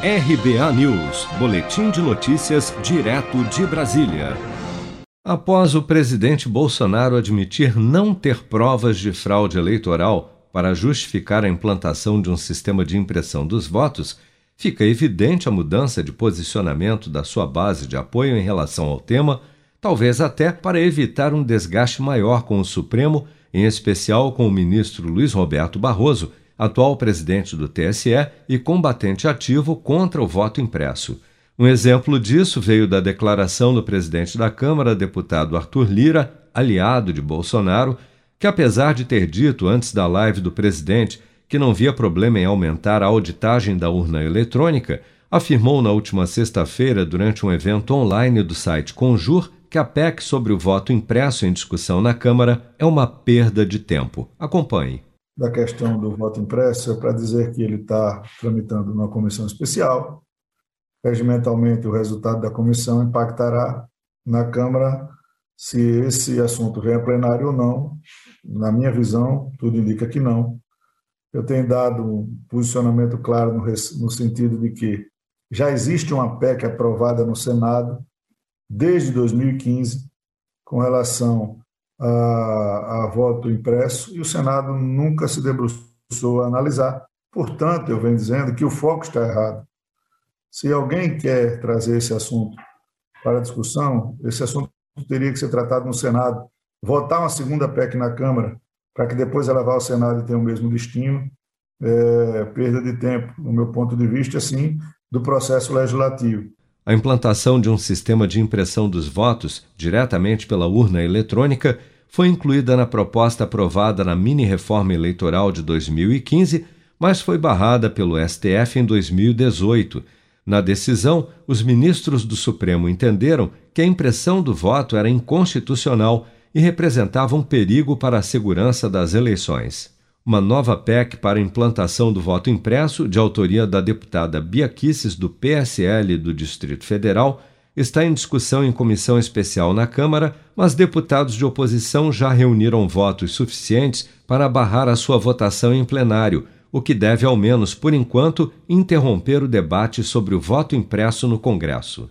RBA News, Boletim de Notícias, direto de Brasília. Após o presidente Bolsonaro admitir não ter provas de fraude eleitoral para justificar a implantação de um sistema de impressão dos votos, fica evidente a mudança de posicionamento da sua base de apoio em relação ao tema, talvez até para evitar um desgaste maior com o Supremo, em especial com o ministro Luiz Roberto Barroso atual presidente do TSE e combatente ativo contra o voto impresso. Um exemplo disso veio da declaração do presidente da Câmara, deputado Arthur Lira, aliado de Bolsonaro, que, apesar de ter dito antes da live do presidente que não via problema em aumentar a auditagem da urna eletrônica, afirmou na última sexta-feira, durante um evento online do site Conjur, que a PEC sobre o voto impresso em discussão na Câmara é uma perda de tempo. Acompanhe da questão do voto impresso é para dizer que ele está tramitando numa comissão especial. Regimentalmente, o resultado da comissão impactará na Câmara se esse assunto vem a plenário ou não. Na minha visão, tudo indica que não. Eu tenho dado um posicionamento claro no, no sentido de que já existe uma PEC aprovada no Senado desde 2015 com relação a, a voto impresso e o Senado nunca se debruçou a analisar. Portanto, eu venho dizendo que o foco está errado. Se alguém quer trazer esse assunto para discussão, esse assunto teria que ser tratado no Senado, votar uma segunda PEC na Câmara, para que depois ela vá ao Senado e tenha o mesmo destino, é, perda de tempo, no meu ponto de vista, assim, do processo legislativo. A implantação de um sistema de impressão dos votos diretamente pela urna eletrônica foi incluída na proposta aprovada na mini-reforma eleitoral de 2015, mas foi barrada pelo STF em 2018. Na decisão, os ministros do Supremo entenderam que a impressão do voto era inconstitucional e representava um perigo para a segurança das eleições uma nova PEC para implantação do voto impresso, de autoria da deputada Bia Kisses, do PSL do Distrito Federal, está em discussão em comissão especial na Câmara, mas deputados de oposição já reuniram votos suficientes para barrar a sua votação em plenário, o que deve, ao menos por enquanto, interromper o debate sobre o voto impresso no Congresso.